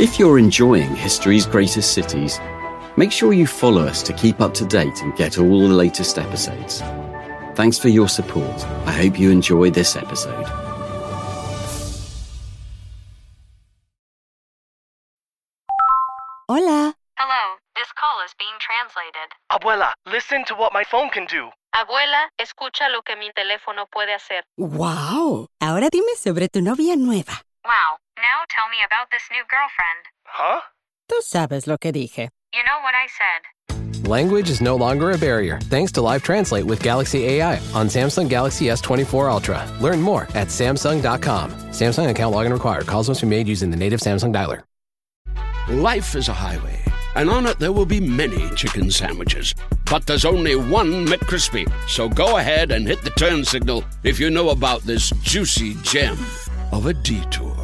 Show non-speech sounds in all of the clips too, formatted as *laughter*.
If you're enjoying history's greatest cities, make sure you follow us to keep up to date and get all the latest episodes. Thanks for your support. I hope you enjoy this episode. Hola. Hello, this call is being translated. Abuela, listen to what my phone can do. Abuela, escucha lo que mi teléfono puede hacer. Wow. Ahora dime sobre tu novia nueva. Wow, now tell me about this new girlfriend. Huh? Tú sabes lo que dije. You know what I said. Language is no longer a barrier thanks to Live Translate with Galaxy AI on Samsung Galaxy S24 Ultra. Learn more at Samsung.com. Samsung account login required. Calls must be made using the native Samsung dialer. Life is a highway, and on it there will be many chicken sandwiches. But there's only one McCrispy. So go ahead and hit the turn signal if you know about this juicy gem of a detour.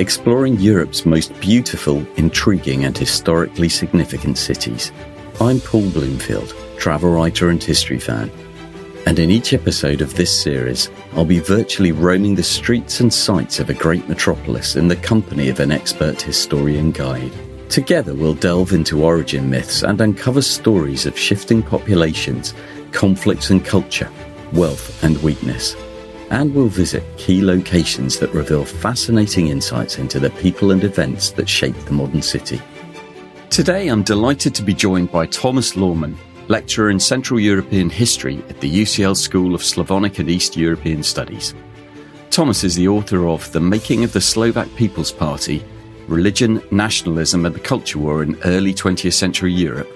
exploring Europe's most beautiful, intriguing, and historically significant cities. I'm Paul Bloomfield, travel writer and history fan, and in each episode of this series, I'll be virtually roaming the streets and sights of a great metropolis in the company of an expert historian guide. Together, we'll delve into origin myths and uncover stories of shifting populations, conflicts and culture, wealth and weakness and we'll visit key locations that reveal fascinating insights into the people and events that shape the modern city. Today, I'm delighted to be joined by Thomas Lorman, lecturer in Central European History at the UCL School of Slavonic and East European Studies. Thomas is the author of The Making of the Slovak People's Party Religion, Nationalism, and the Culture War in Early 20th Century Europe,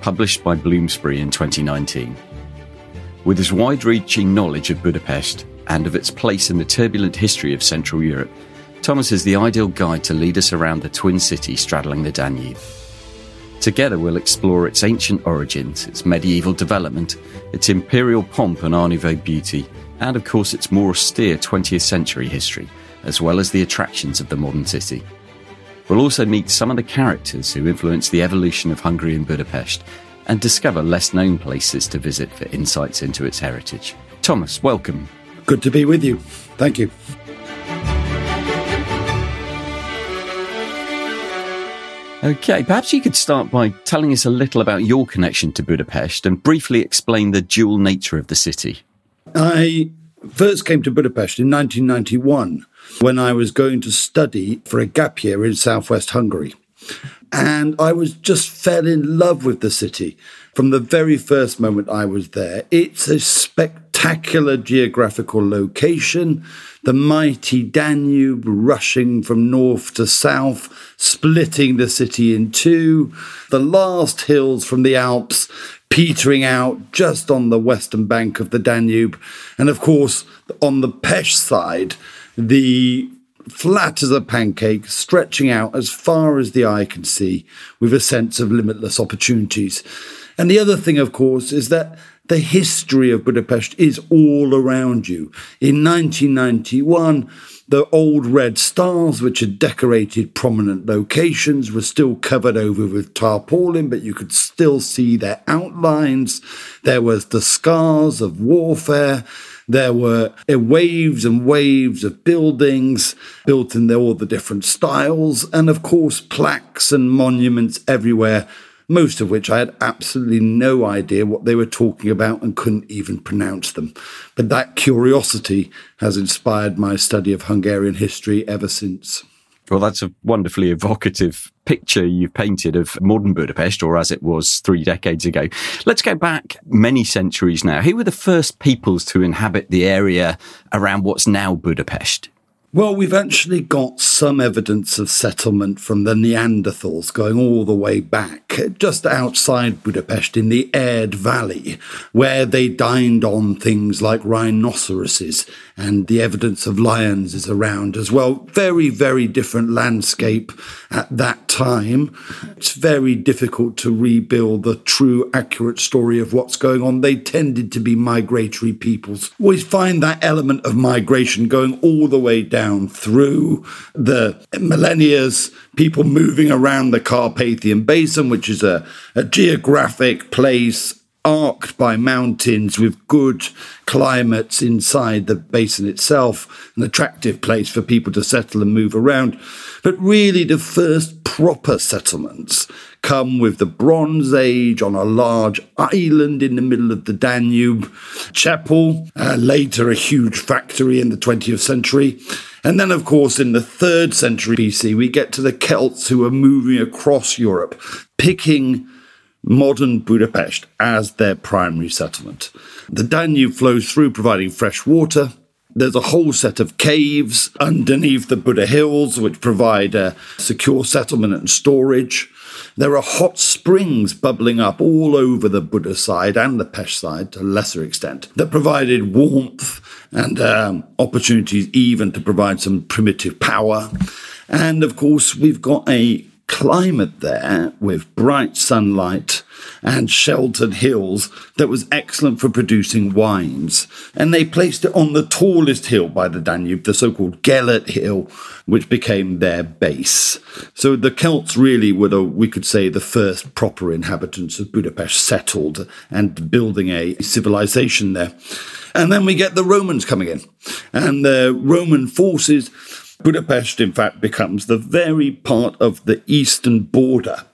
published by Bloomsbury in 2019. With his wide reaching knowledge of Budapest, and of its place in the turbulent history of Central Europe, Thomas is the ideal guide to lead us around the twin city straddling the Danube. Together, we'll explore its ancient origins, its medieval development, its imperial pomp and Art Nouveau beauty, and of course, its more austere 20th century history, as well as the attractions of the modern city. We'll also meet some of the characters who influenced the evolution of Hungary and Budapest and discover less known places to visit for insights into its heritage. Thomas, welcome. Good to be with you. Thank you. Okay, perhaps you could start by telling us a little about your connection to Budapest and briefly explain the dual nature of the city. I first came to Budapest in 1991 when I was going to study for a gap year in southwest Hungary. And I was just fell in love with the city from the very first moment I was there. It's a spectacular geographical location. The mighty Danube rushing from north to south, splitting the city in two. The last hills from the Alps petering out just on the western bank of the Danube. And of course, on the Pest side, the flat as a pancake, stretching out as far as the eye can see, with a sense of limitless opportunities. And the other thing, of course, is that the history of Budapest is all around you. In 1991, the old red stars, which had decorated prominent locations, were still covered over with tarpaulin, but you could still see their outlines. There was the scars of warfare. There were waves and waves of buildings built in all the different styles, and of course, plaques and monuments everywhere most of which I had absolutely no idea what they were talking about and couldn't even pronounce them. But that curiosity has inspired my study of Hungarian history ever since. Well, that's a wonderfully evocative picture you've painted of modern Budapest, or as it was three decades ago. Let's go back many centuries now. Who were the first peoples to inhabit the area around what's now Budapest? Well, we've actually got some evidence of settlement from the Neanderthals going all the way back, just outside Budapest in the Erd Valley, where they dined on things like rhinoceroses, and the evidence of lions is around as well. Very, very different landscape at that time. It's very difficult to rebuild the true, accurate story of what's going on. They tended to be migratory peoples. We find that element of migration going all the way down down through the millennia, people moving around the Carpathian Basin, which is a, a geographic place arced by mountains with good climates inside the basin itself, an attractive place for people to settle and move around. But really, the first proper settlements come with the Bronze Age on a large island in the middle of the Danube, Csepel, uh, later a huge factory in the 20th century. And then, of course, in the third century BC, we get to the Celts who are moving across Europe, picking modern Budapest as their primary settlement. The Danube flows through, providing fresh water. There's a whole set of caves underneath the Buda Hills, which provide a secure settlement and storage. There are hot springs bubbling up all over the Buda side and the Pest side to a lesser extent that provided warmth and um, opportunities even to provide some primitive power. And of course, we've got a climate there with bright sunlight and sheltered hills that was excellent for producing wines. And they placed it on the tallest hill by the Danube, the so called Gellert Hill, which became their base. So the Celts really were, the, we could say, the first proper inhabitants of Budapest settled and building a civilization there. And then we get the Romans coming in, and the Roman forces Budapest, in fact, becomes the very part of the eastern border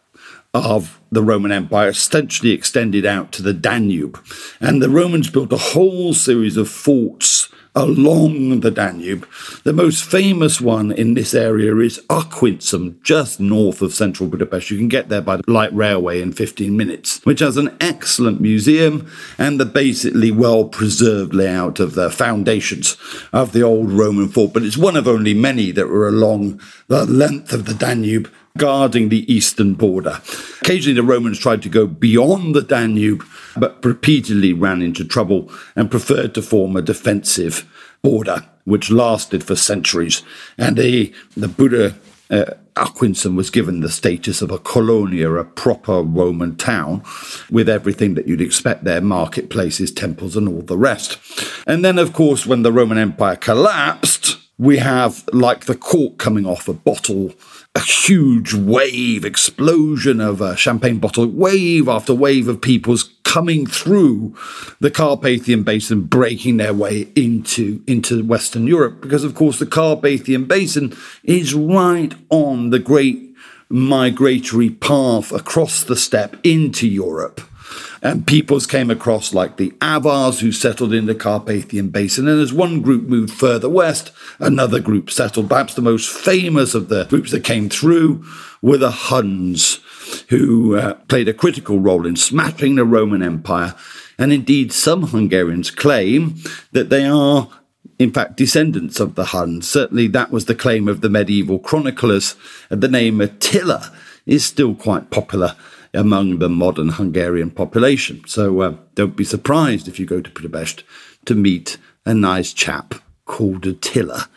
of the Roman Empire, essentially extended out to the Danube. And the Romans built a whole series of forts along the Danube. The most famous one in this area is Aquincum, just north of central Budapest. You can get there by the light railway in 15 minutes, which has an excellent museum and the basically well preserved layout of the foundations of the old Roman fort. But it's one of only many that were along the length of the Danube guarding the eastern border. Occasionally, the Romans tried to go beyond the Danube, but repeatedly ran into trouble and preferred to form a defensive border, which lasted for centuries. And the, the Buda uh, was given the status of a colonia, a proper Roman town, with everything that you'd expect there marketplaces, temples, and all the rest. And then, of course, when the Roman Empire collapsed, we have like the cork coming off a bottle a huge wave, explosion of a champagne bottle, wave after wave of people's coming through the Carpathian Basin, breaking their way into, into Western Europe. Because, of course, the Carpathian Basin is right on the great migratory path across the steppe into Europe. And peoples came across like the Avars who settled in the Carpathian Basin. And as one group moved further west, another group settled. Perhaps the most famous of the groups that came through were the Huns, who uh, played a critical role in smashing the Roman Empire. And indeed, some Hungarians claim that they are in fact, descendants of the Huns. Certainly, that was the claim of the medieval chroniclers. And The name Attila is still quite popular among the modern Hungarian population. So uh, don't be surprised if you go to Budapest to meet a nice chap called Attila.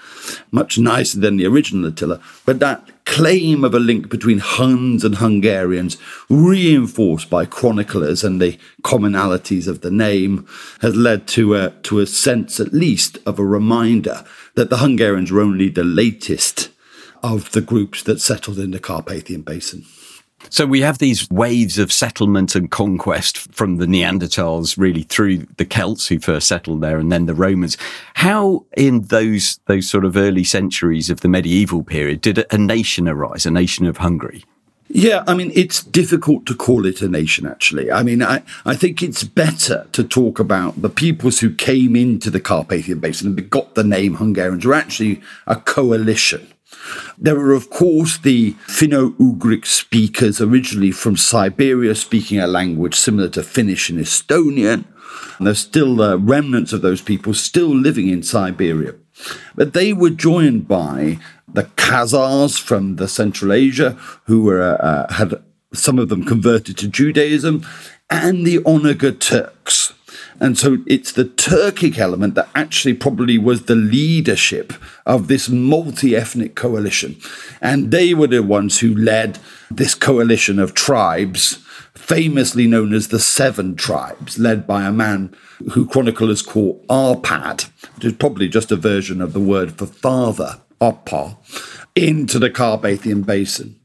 Much nicer than the original Attila. But that claim of a link between Huns and Hungarians, reinforced by chroniclers and the commonalities of the name, has led to a, to a sense, at least, of a reminder that the Hungarians were only the latest of the groups that settled in the Carpathian Basin. So we have these waves of settlement and conquest from the Neanderthals really through the Celts who first settled there and then the Romans. How in those those sort of early centuries of the medieval period did a nation arise, a nation of Hungary? Yeah, I mean, it's difficult to call it a nation, actually. I mean, I, I think it's better to talk about the peoples who came into the Carpathian Basin and got the name Hungarians were actually a coalition. There were, of course, the Finno Ugric speakers originally from Siberia, speaking a language similar to Finnish and Estonian. And there's still uh, remnants of those people still living in Siberia. But they were joined by the Khazars from the Central Asia, who were uh, had some of them converted to Judaism, and the Onogur Turks. And so it's the Turkic element that actually probably was the leadership of this multi ethnic coalition. And they were the ones who led this coalition of tribes, famously known as the Seven Tribes, led by a man who chroniclers call Arpad, which is probably just a version of the word for father, Appa, into the Carpathian Basin.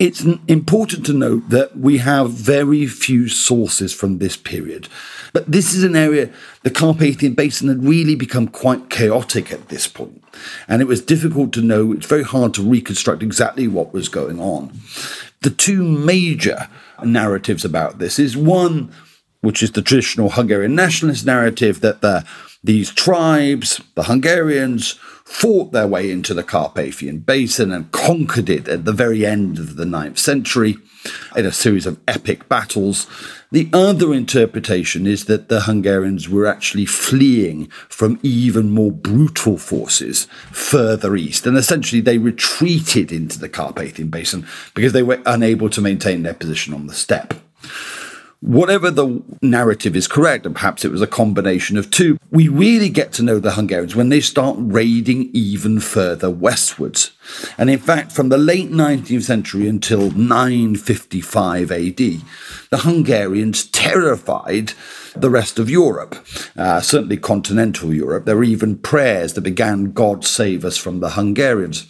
It's important to note that we have very few sources from this period. But this is an area, the Carpathian Basin had really become quite chaotic at this point, and it was difficult to know, it's very hard to reconstruct exactly what was going on. The two major narratives about this is one, which is the traditional Hungarian nationalist narrative that the, these tribes, the Hungarians, fought their way into the Carpathian Basin and conquered it at the very end of the ninth century in a series of epic battles. The other interpretation is that the Hungarians were actually fleeing from even more brutal forces further east, and essentially they retreated into the Carpathian Basin because they were unable to maintain their position on the steppe whatever the narrative is correct, and perhaps it was a combination of two, we really get to know the Hungarians when they start raiding even further westwards. And in fact, from the late 19th century until 955 AD, the Hungarians terrified the rest of Europe, uh, certainly continental Europe. There were even prayers that began, God save us from the Hungarians.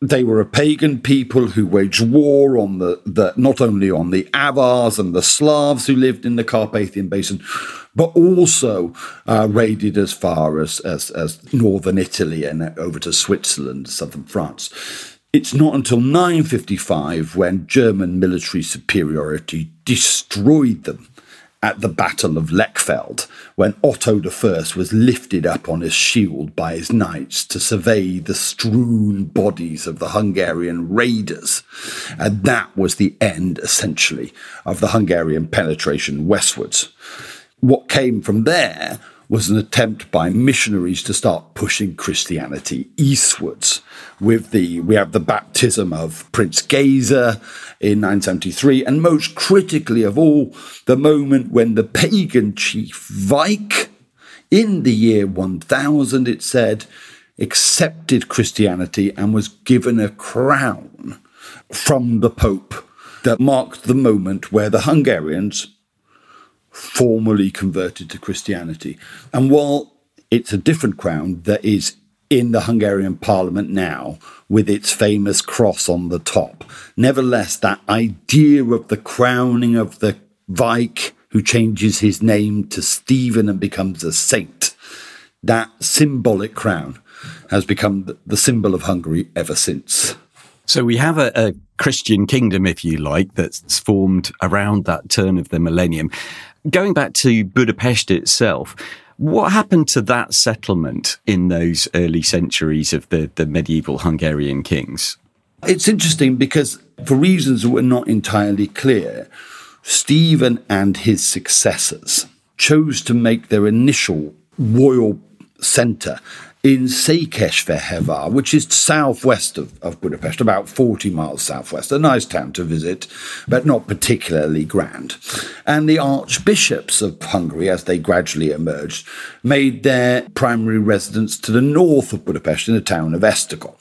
They were a pagan people who waged war on the, the not only on the Avars and the Slavs who lived in the Carpathian Basin, but also uh, raided as far as, as, as northern Italy and over to Switzerland, southern France. It's not until 955 when German military superiority destroyed them at the Battle of Lechfeld, when Otto I was lifted up on his shield by his knights to survey the strewn bodies of the Hungarian raiders. And that was the end, essentially, of the Hungarian penetration westwards. What came from there was an attempt by missionaries to start pushing Christianity eastwards. With the we have the baptism of Prince Geza in 973, and most critically of all, the moment when the pagan chief Vajk, in the year 1000, it said, accepted Christianity and was given a crown from the Pope that marked the moment where the Hungarians formally converted to Christianity. And while it's a different crown that is in the Hungarian parliament now with its famous cross on the top, nevertheless, that idea of the crowning of the Vajk who changes his name to Stephen and becomes a saint, that symbolic crown has become the symbol of Hungary ever since. So we have a, a, Christian kingdom, if you like, that's formed around that turn of the millennium going back to Budapest itself, what happened to that settlement in those early centuries of the, the medieval Hungarian kings? It's interesting because, for reasons that were not entirely clear, Stephen and his successors chose to make their initial royal centre in Székesfehérvár, which is southwest of, of Budapest, about 40 miles southwest. A nice town to visit, but not particularly grand. And the archbishops of Hungary, as they gradually emerged, made their primary residence to the north of Budapest in the town of Esztergom.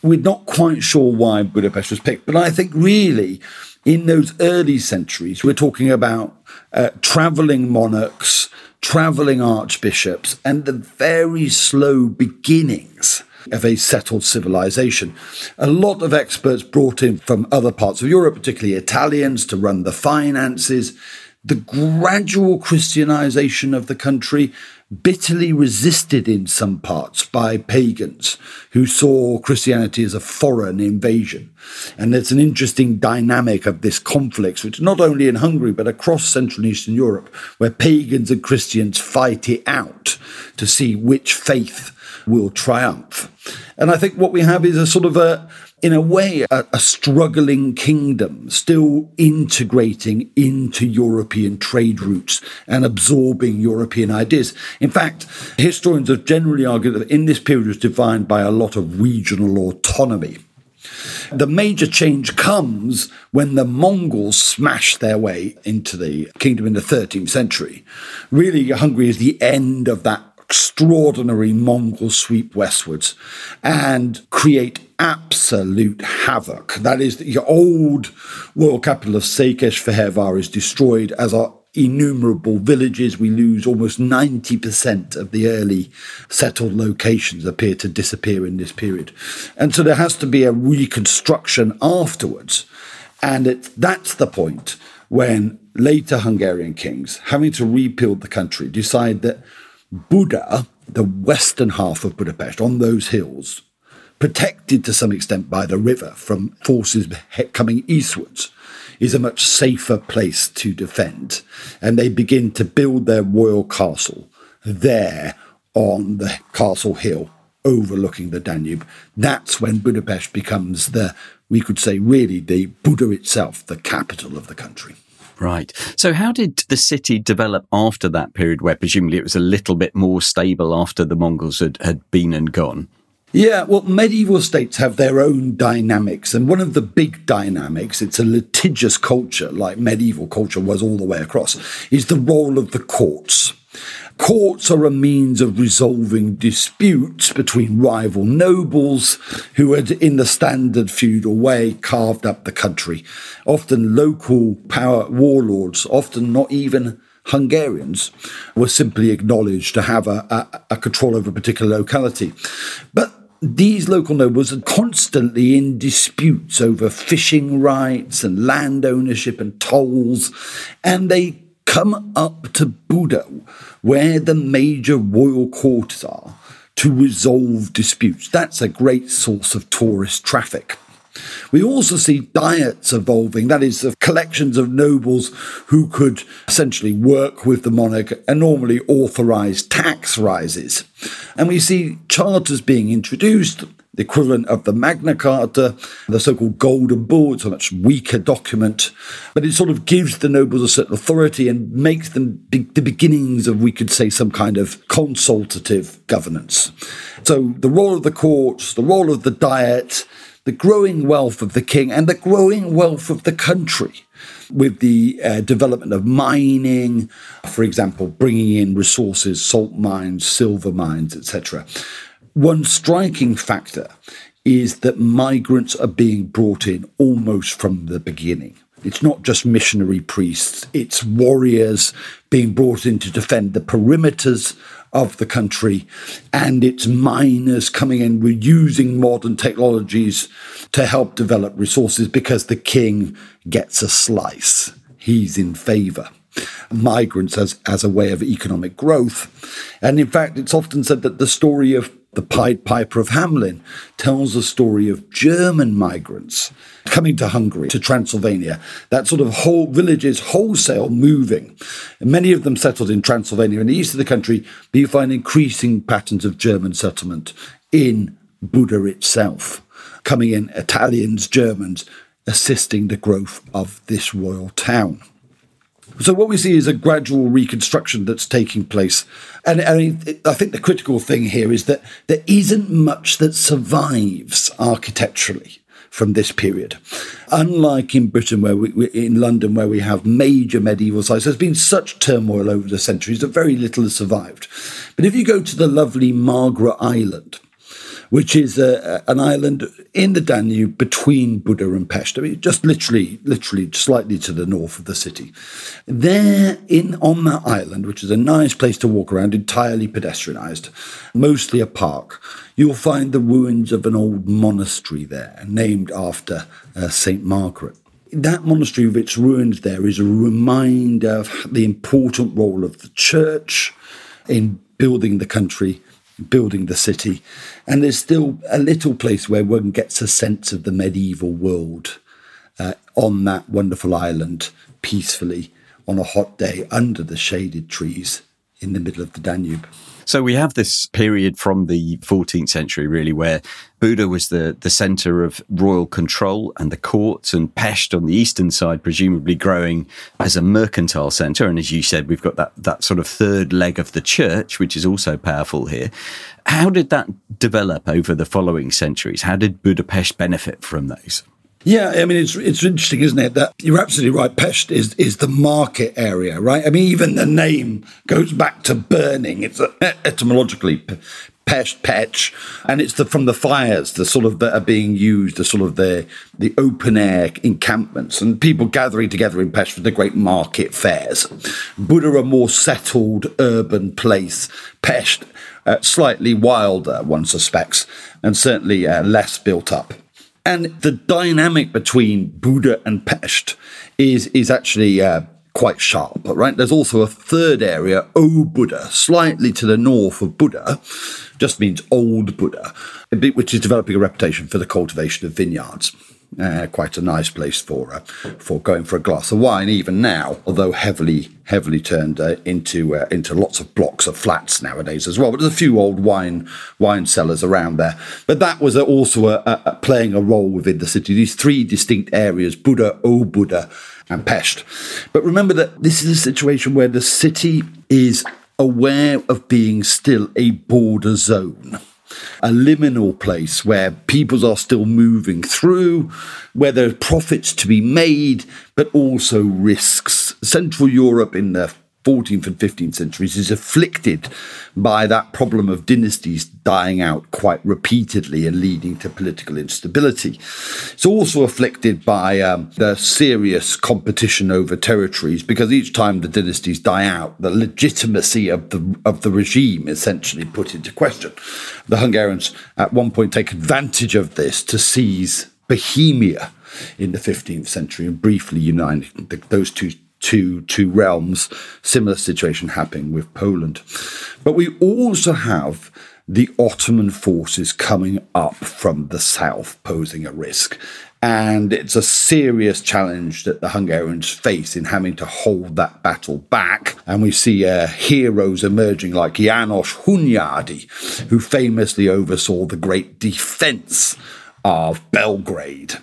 We're not quite sure why Budapest was picked, but I think really in those early centuries, we're talking about uh, traveling monarchs traveling archbishops, and the very slow beginnings of a settled civilization. A lot of experts brought in from other parts of Europe, particularly Italians, to run the finances. The gradual Christianization of the country bitterly resisted in some parts by pagans who saw Christianity as a foreign invasion. And it's an interesting dynamic of this conflict, which not only in Hungary, but across Central and Eastern Europe, where pagans and Christians fight it out to see which faith will triumph. And I think what we have is a sort of a, in a way, a, a, struggling kingdom still integrating into European trade routes and absorbing European ideas. In fact, historians have generally argued that in this period was defined by a lot of regional autonomy. The major change comes when the Mongols smash their way into the kingdom in the 13th century. Really, Hungary is the end of that extraordinary Mongol sweep westwards and create absolute havoc. That is, the old royal capital of Székesfehérvár is destroyed, as are innumerable villages. We lose almost 90% of the early settled locations appear to disappear in this period. And so there has to be a reconstruction afterwards. And it, that's the point when later Hungarian kings, having to rebuild the country, decide that Buda, the western half of Budapest, on those hills, protected to some extent by the river from forces coming eastwards, is a much safer place to defend. And they begin to build their royal castle there on the castle hill overlooking the Danube. That's when Budapest becomes the, we could say, really the Buda itself, the capital of the country. Right. So, how did the city develop after that period where presumably it was a little bit more stable after the Mongols had, had been and gone? Yeah, well, medieval states have their own dynamics. And one of the big dynamics, it's a litigious culture, like medieval culture was all the way across, is the role of the courts. Courts are a means of resolving disputes between rival nobles who had, in the standard feudal way, carved up the country. Often local power warlords, often not even Hungarians, were simply acknowledged to have a, a, a control over a particular locality. But these local nobles are constantly in disputes over fishing rights and land ownership and tolls, and they come up to Buda, where the major royal courts are, to resolve disputes. That's a great source of tourist traffic. We also see diets evolving, that is, of collections of nobles who could essentially work with the monarch and normally authorize tax rises. And we see charters being introduced the equivalent of the Magna Carta, the so called Golden Bull. It's a much weaker document, but it sort of gives the nobles a certain authority and makes them be- the beginnings of, we could say, some kind of consultative governance. So the role of the courts, the role of the diet, the growing wealth of the king, and the growing wealth of the country with the uh, development of mining, for example, bringing in resources, salt mines, silver mines, etc. One striking factor is that migrants are being brought in almost from the beginning. It's not just missionary priests, it's warriors being brought in to defend the perimeters of the country, and it's miners coming in using modern technologies to help develop resources because the king gets a slice. He's in favor migrants as, as a way of economic growth. And in fact, it's often said that the story of the Pied Piper of Hamelin tells a story of German migrants coming to Hungary, to Transylvania, that sort of whole villages wholesale moving. many of them settled in Transylvania in the east of the country, but you find increasing patterns of German settlement in Buda itself, coming in Italians, Germans, assisting the growth of this royal town. So what we see is a gradual reconstruction that's taking place. And I, I think the critical thing here is that there isn't much that survives architecturally from this period. Unlike in Britain, where we, in London, where we have major medieval sites, there's been such turmoil over the centuries that very little has survived. But if you go to the lovely Margaret Island, which is a, an island in the Danube between Buda and Pest. I mean, just literally, literally slightly to the north of the city. There, in on that island, which is a nice place to walk around, entirely pedestrianised, mostly a park, you'll find the ruins of an old monastery there, named after uh, Saint Margaret that monastery with its ruins there is a reminder of the important role of the church in building the country, building the city. And there's still a little place where one gets a sense of the medieval world uh, on that wonderful island peacefully on a hot day under the shaded trees in the middle of the Danube. So we have this period from the 14th century, really, where Buda was the, the center of royal control and the courts, and Pest on the eastern side, presumably growing as a mercantile center. And as you said, we've got that, that sort of third leg of the church, which is also powerful here. How did that develop over the following centuries? How did Budapest benefit from those? Yeah, I mean it's it's interesting, isn't it? That you're absolutely right. Pest is is the market area, right? I mean, even the name goes back to burning. It's etymologically pest, petch, and it's the from the fires, the sort of that are being used, the sort of the the open air encampments, and people gathering together in Pest for the great market fairs. Buda, a more settled urban place. Pest, uh, slightly wilder, one suspects, and certainly uh, less built up. And the dynamic between Buda and Pest is, is actually uh, quite sharp, right? There's also a third area, O Buda, slightly to the north of Buda, just means old Buda, which is developing a reputation for the cultivation of vineyards. Uh, quite a nice place for uh, for going for a glass of wine even now, although heavily heavily turned uh, into uh, into lots of blocks of flats nowadays as well. But there's a few old wine wine cellars around there. But that was also a, a, playing a role within the city. These three distinct areas: Buda, O Buda, and Pest. But remember that this is a situation where the city is aware of being still a border zone a liminal place where peoples are still moving through, where there are profits to be made, but also risks. Central Europe in the 14th and 15th centuries is afflicted by that problem of dynasties dying out quite repeatedly and leading to political instability. It's also afflicted by um, the serious competition over territories because each time the dynasties die out, the legitimacy of the of the regime is essentially put into question. The Hungarians at one point take advantage of this to seize Bohemia in the 15th century and briefly unite those two two two realms. Similar situation happening with Poland, but we also have the Ottoman forces coming up from the south, posing a risk. And it's a serious challenge that the Hungarians face in having to hold that battle back. And we see uh, heroes emerging like János Hunyadi, who famously oversaw the great defense of Belgrade,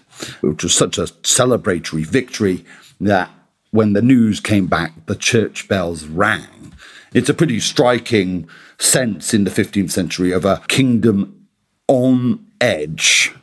which was such a celebratory victory that when the news came back, the church bells rang. It's a pretty striking sense in the 15th century of a kingdom on edge,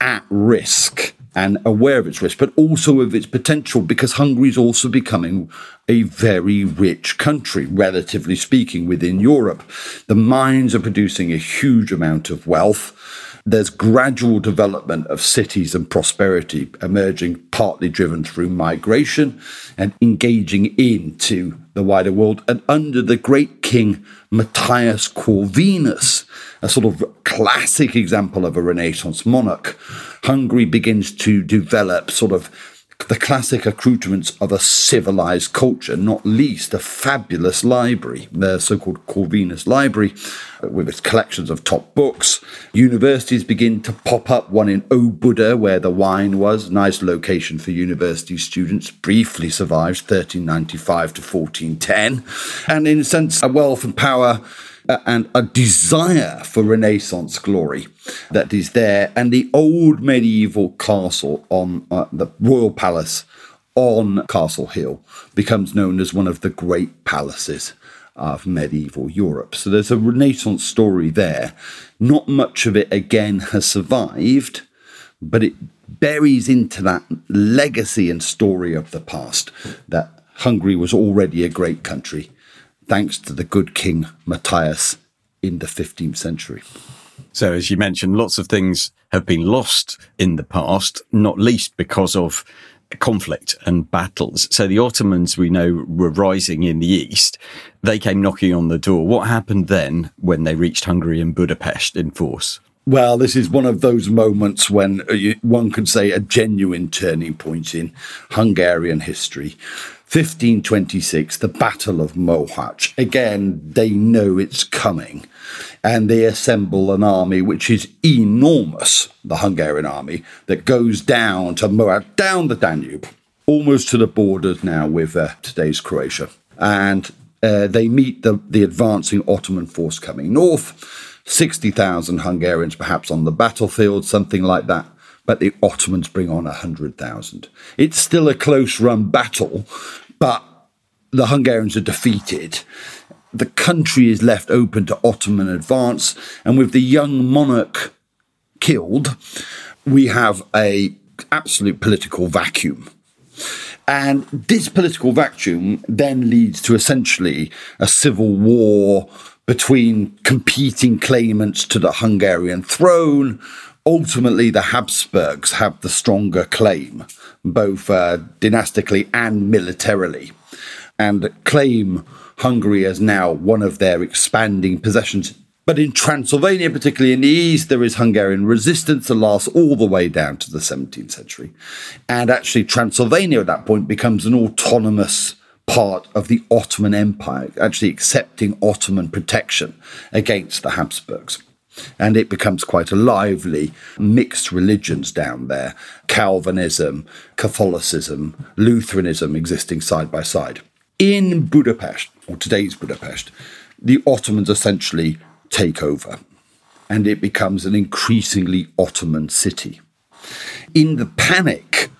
at risk, and aware of its risk, but also of its potential because Hungary is also becoming a very rich country, relatively speaking, within Europe. The mines are producing a huge amount of wealth there's gradual development of cities and prosperity emerging, partly driven through migration and engaging into the wider world. And under the great king Matthias Corvinus, a sort of classic example of a Renaissance monarch, Hungary begins to develop sort of the classic accoutrements of a civilized culture, not least a fabulous library, the so called Corvinus Library, with its collections of top books. Universities begin to pop up, one in Óbuda, where the wine was, nice location for university students, briefly survives 1395 to 1410. And in a sense, a wealth and power and a desire for Renaissance glory that is there. And the old medieval castle on uh, the royal palace on Castle Hill becomes known as one of the great palaces of medieval Europe. So there's a Renaissance story there. Not much of it, again, has survived, but it buries into that legacy and story of the past that Hungary was already a great country thanks to the good King Matthias in the 15th century. So, as you mentioned, lots of things have been lost in the past, not least because of conflict and battles. So, the Ottomans, we know, were rising in the east. They came knocking on the door. What happened then when they reached Hungary and Budapest in force? Well, this is one of those moments when uh, one could say a genuine turning point in Hungarian history. 1526, the Battle of Mohacs. Again, they know it's coming and they assemble an army which is enormous, the Hungarian army, that goes down to Mohacs, down the Danube, almost to the borders now with uh, today's Croatia. And uh, they meet the, the advancing Ottoman force coming north, 60,000 Hungarians perhaps on the battlefield, something like that but the Ottomans bring on 100,000. It's still a close run battle, but the Hungarians are defeated. The country is left open to Ottoman advance, and with the young monarch killed, we have a absolute political vacuum. And this political vacuum then leads to essentially a civil war between competing claimants to the Hungarian throne, ultimately the Habsburgs have the stronger claim, both uh, dynastically and militarily, and claim Hungary as now one of their expanding possessions. But in Transylvania, particularly in the east, there is Hungarian resistance that lasts all the way down to the 17th century. And actually, Transylvania at that point becomes an autonomous part of the Ottoman Empire, actually accepting Ottoman protection against the Habsburgs and it becomes quite a lively mixed religions down there Calvinism, Catholicism, Lutheranism existing side by side. In Budapest, or today's Budapest, the Ottomans essentially take over and it becomes an increasingly Ottoman city. In the panic,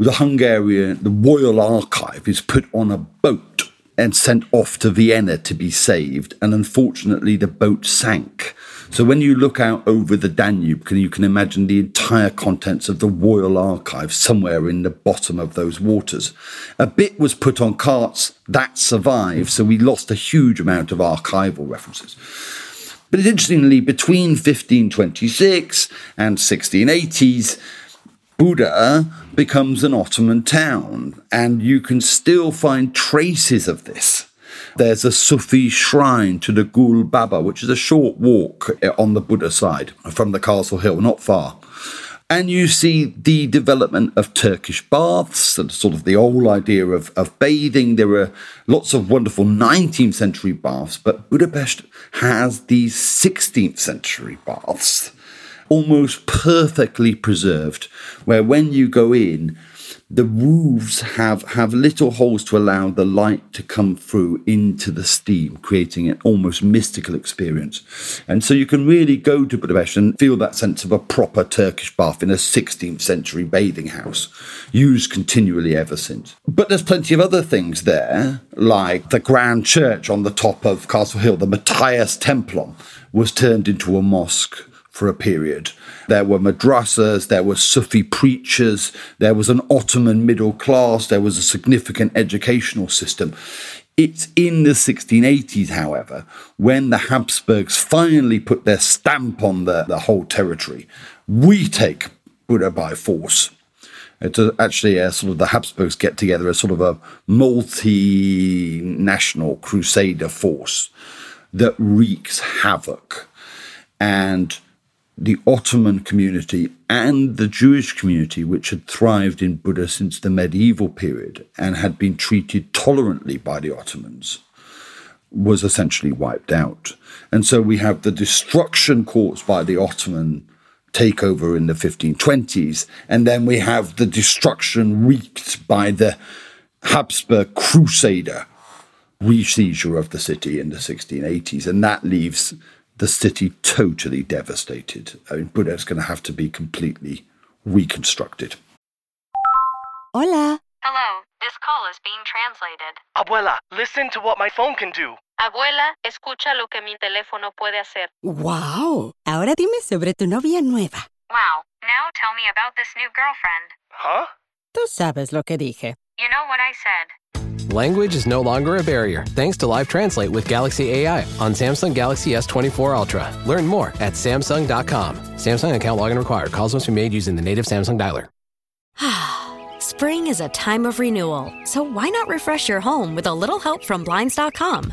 the Hungarian, the Royal Archive is put on a boat and sent off to Vienna to be saved, and unfortunately, the boat sank so when you look out over the Danube, can, you can imagine the entire contents of the Royal Archive somewhere in the bottom of those waters. A bit was put on carts that survived, so we lost a huge amount of archival references. But interestingly, between 1526 and 1680s, Buda becomes an Ottoman town, and you can still find traces of this there's a Sufi shrine to the Gul Baba, which is a short walk eh, on the Buda side from the castle hill, not far. And you see the development of Turkish baths, and sort of the old idea of, of bathing. There are lots of wonderful 19th century baths, but Budapest has these 16th century baths, almost perfectly preserved, where when you go in, the roofs have, have little holes to allow the light to come through into the steam, creating an almost mystical experience. And so you can really go to Budapest and feel that sense of a proper Turkish bath in a 16th century bathing house, used continually ever since. But there's plenty of other things there, like the Grand Church on the top of Castle Hill, the Matthias Templom, was turned into a mosque for a period. There were madrasas, there were Sufi preachers, there was an Ottoman middle class, there was a significant educational system. It's in the 1680s, however, when the Habsburgs finally put their stamp on the, the whole territory. We take Buda by force. It's a, actually a sort of the Habsburgs get together as sort of a multinational crusader force that wreaks havoc. And the Ottoman community and the Jewish community, which had thrived in Buda since the medieval period and had been treated tolerantly by the Ottomans, was essentially wiped out. And so we have the destruction caused by the Ottoman takeover in the 1520s, and then we have the destruction wreaked by the Habsburg crusader re-seizure of the city in the 1680s, and that leaves the city totally devastated. I mean, Buda's going to have to be completely reconstructed. Hola. Hello, this call is being translated. Abuela, listen to what my phone can do. Abuela, escucha lo que mi teléfono puede hacer. Wow. Ahora dime sobre tu novia nueva. Wow, now tell me about this new girlfriend. Huh? Tú sabes lo que dije. You know what I said. Language is no longer a barrier thanks to Live Translate with Galaxy AI on Samsung Galaxy S24 Ultra. Learn more at Samsung.com. Samsung account login required. Calls must be made using the native Samsung dialer. *sighs* Spring is a time of renewal, so why not refresh your home with a little help from Blinds.com?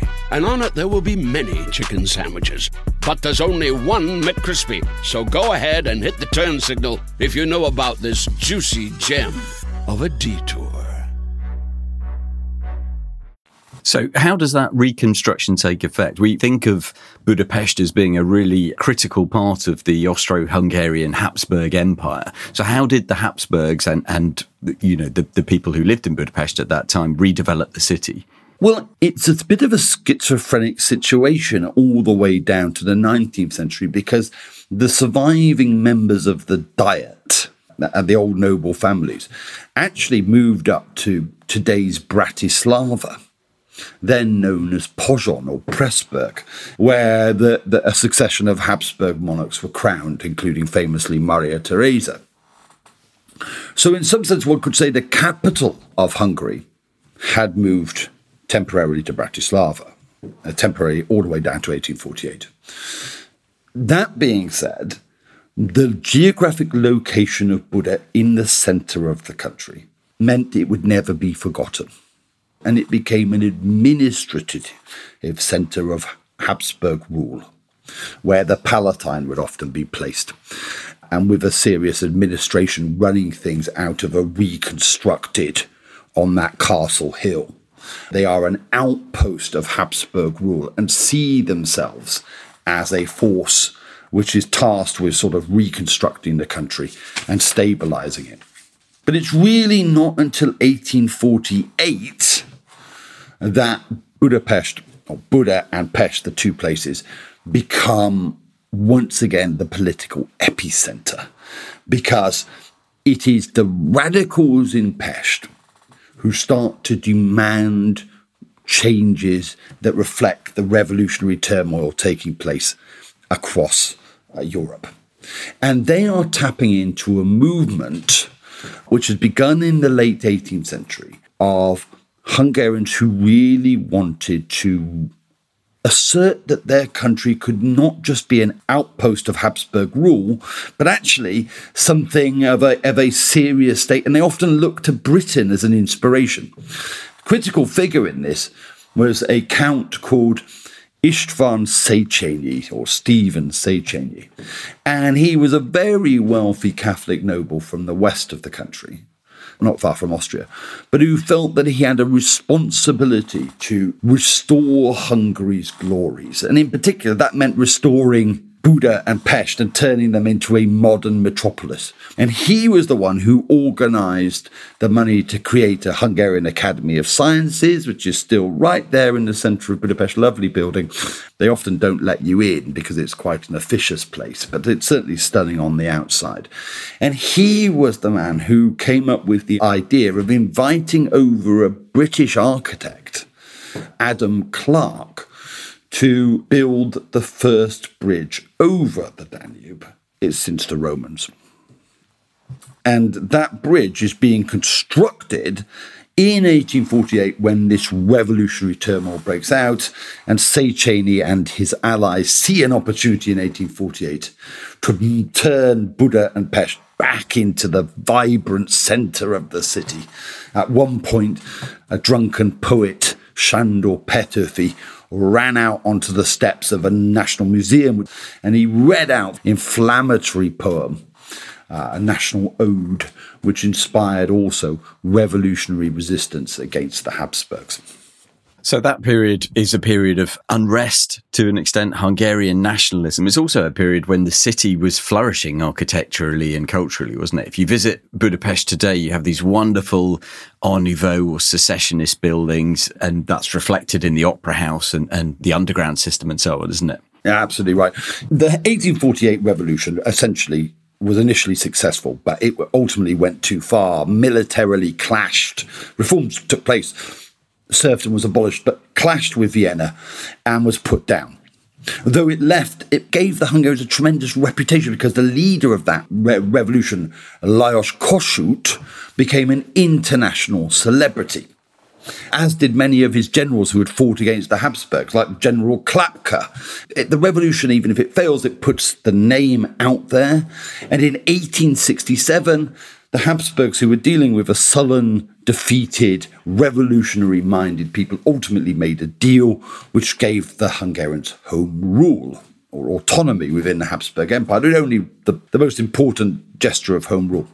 and on it there will be many chicken sandwiches. But there's only one McCrispy. So go ahead and hit the turn signal if you know about this juicy gem of a detour. So, how does that reconstruction take effect? We think of Budapest as being a really critical part of the Austro-Hungarian Habsburg Empire. So, how did the Habsburgs and, and you know the, the people who lived in Budapest at that time redevelop the city? Well, it's a bit of a schizophrenic situation all the way down to the 19th century because the surviving members of the Diet and the old noble families actually moved up to today's Bratislava then known as Pozsony or Pressburg, where the, the, a succession of Habsburg monarchs were crowned, including famously Maria Theresa. So, in some sense, one could say the capital of Hungary had moved temporarily to Bratislava, uh, temporarily all the way down to 1848. That being said, the geographic location of Buda in the center of the country meant it would never be forgotten and it became an administrative centre of Habsburg rule, where the Palatine would often be placed, and with a serious administration running things out of a reconstructed on that castle hill. They are an outpost of Habsburg rule and see themselves as a force which is tasked with sort of reconstructing the country and stabilizing it. But it's really not until 1848 that Budapest, or Buda and Pest, the two places, become once again the political epicenter because it is the radicals in Pest who start to demand changes that reflect the revolutionary turmoil taking place across uh, Europe. And they are tapping into a movement which has begun in the late 18th century of Hungarians who really wanted to assert that their country could not just be an outpost of Habsburg rule, but actually something of a, of a serious state. And they often look to Britain as an inspiration. Critical figure in this was a count called István Széchenyi, or Stephen Széchenyi. And he was a very wealthy Catholic noble from the west of the country not far from Austria, but who felt that he had a responsibility to restore Hungary's glories. And in particular, that meant restoring Buda and Pest and turning them into a modern metropolis. And he was the one who organized the money to create a Hungarian Academy of Sciences, which is still right there in the center of Budapest. Lovely building. They often don't let you in because it's quite an officious place, but it's certainly stunning on the outside. And he was the man who came up with the idea of inviting over a British architect, Adam Clarke to build the first bridge over the Danube is since the Romans. And that bridge is being constructed in 1848 when this revolutionary turmoil breaks out, and Széchenyi and his allies see an opportunity in 1848 to turn Buda and Pest back into the vibrant center of the city. At one point, a drunken poet, Sándor Petőfi, ran out onto the steps of a national museum and he read out inflammatory poem uh, a national ode which inspired also revolutionary resistance against the habsburgs so that period is a period of unrest to an extent, Hungarian nationalism. It's also a period when the city was flourishing architecturally and culturally, wasn't it? If you visit Budapest today, you have these wonderful Art Nouveau or secessionist buildings, and that's reflected in the Opera House and, and the underground system and so on, isn't it? Yeah, absolutely right. The 1848 revolution essentially was initially successful, but it ultimately went too far, militarily clashed. Reforms took place serfdom was abolished, but clashed with Vienna and was put down. Though it left, it gave the Hungarians a tremendous reputation because the leader of that re- revolution, Lajos Kossuth, became an international celebrity. as did many of his generals who had fought against the Habsburgs, like General Klapka. It, the revolution, even if it fails, it puts the name out there. And in 1867, the Habsburgs, who were dealing with a sullen, defeated, revolutionary minded people, ultimately made a deal which gave the Hungarians home rule or autonomy within the Habsburg Empire, but only the, the most important gesture of home rule.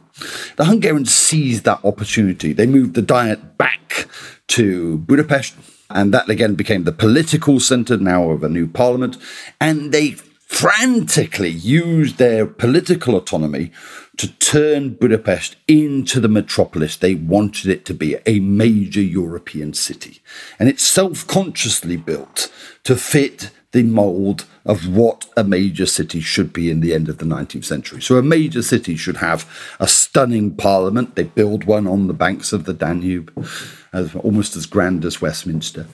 The Hungarians seized that opportunity. They moved the Diet back to Budapest, and that again became the political centre now of a new parliament, and they frantically used their political autonomy to turn Budapest into the metropolis they wanted it to be, a major European city. And it's self consciously built to fit the mold of what a major city should be in the end of the 19th century. So, a major city should have a stunning parliament. They build one on the banks of the Danube, almost as grand as Westminster.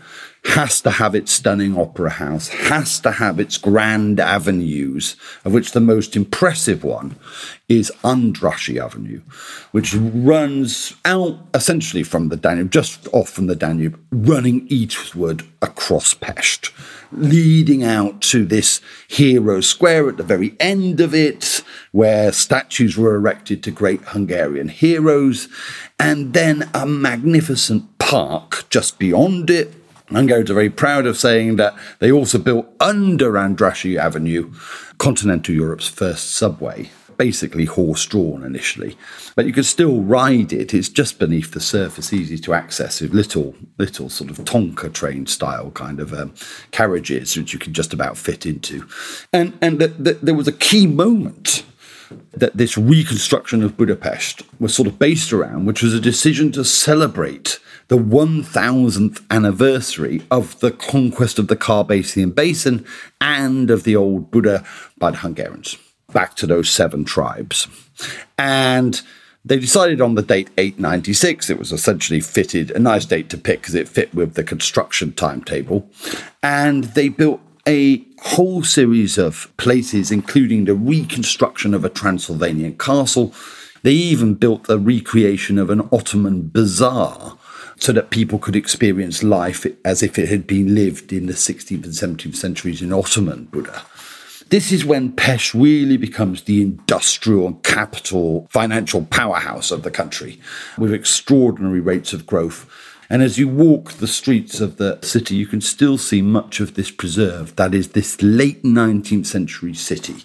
Has to have its stunning opera house, has to have its grand avenues, of which the most impressive one is Andrassy Avenue, which runs out essentially from the Danube, just off from the Danube, running eastward across Pest leading out to this hero square at the very end of it, where statues were erected to great Hungarian heroes, and then a magnificent park just beyond it. Hungarians are very proud of saying that they also built under Andrassy Avenue continental Europe's first subway basically horse drawn initially, but you could still ride it. It's just beneath the surface, easy to access with little, little sort of Tonka train style kind of um, carriages which you can just about fit into. And and the, the, there was a key moment that this reconstruction of Budapest was sort of based around, which was a decision to celebrate the 1000th anniversary of the conquest of the Carpathian Basin and of the old Buda by the Hungarians back to those seven tribes. And they decided on the date 896. It was essentially fitted, a nice date to pick because it fit with the construction timetable. And they built a whole series of places, including the reconstruction of a Transylvanian castle. They even built a recreation of an Ottoman bazaar so that people could experience life as if it had been lived in the 16th and 17th centuries in Ottoman Buda. This is when Pest really becomes the industrial and capital financial powerhouse of the country with extraordinary rates of growth. And as you walk the streets of the city, you can still see much of this preserved. That is, this late 19th century city,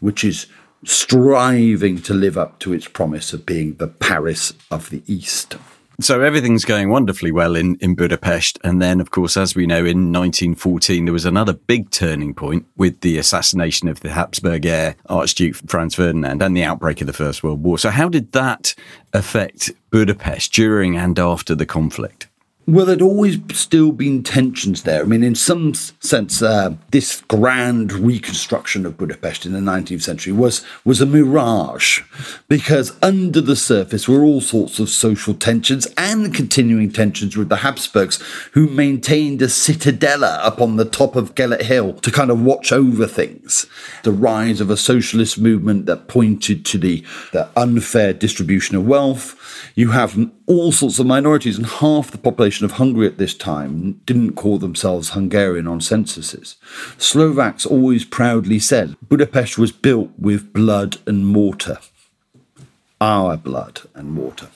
which is striving to live up to its promise of being the Paris of the East. So everything's going wonderfully well in, in Budapest. And then, of course, as we know, in 1914, there was another big turning point with the assassination of the Habsburg heir, Archduke Franz Ferdinand, and the outbreak of the First World War. So, how did that affect Budapest during and after the conflict? Well, there'd always still been tensions there. I mean, in some sense, uh, this grand reconstruction of Budapest in the 19th century was was a mirage, because under the surface were all sorts of social tensions and continuing tensions with the Habsburgs, who maintained a citadella up on the top of Gellert Hill to kind of watch over things. The rise of a socialist movement that pointed to the, the unfair distribution of wealth. You have all sorts of minorities, and half the population of Hungary at this time didn't call themselves Hungarian on censuses. Slovaks always proudly said Budapest was built with blood and mortar. Our blood and mortar.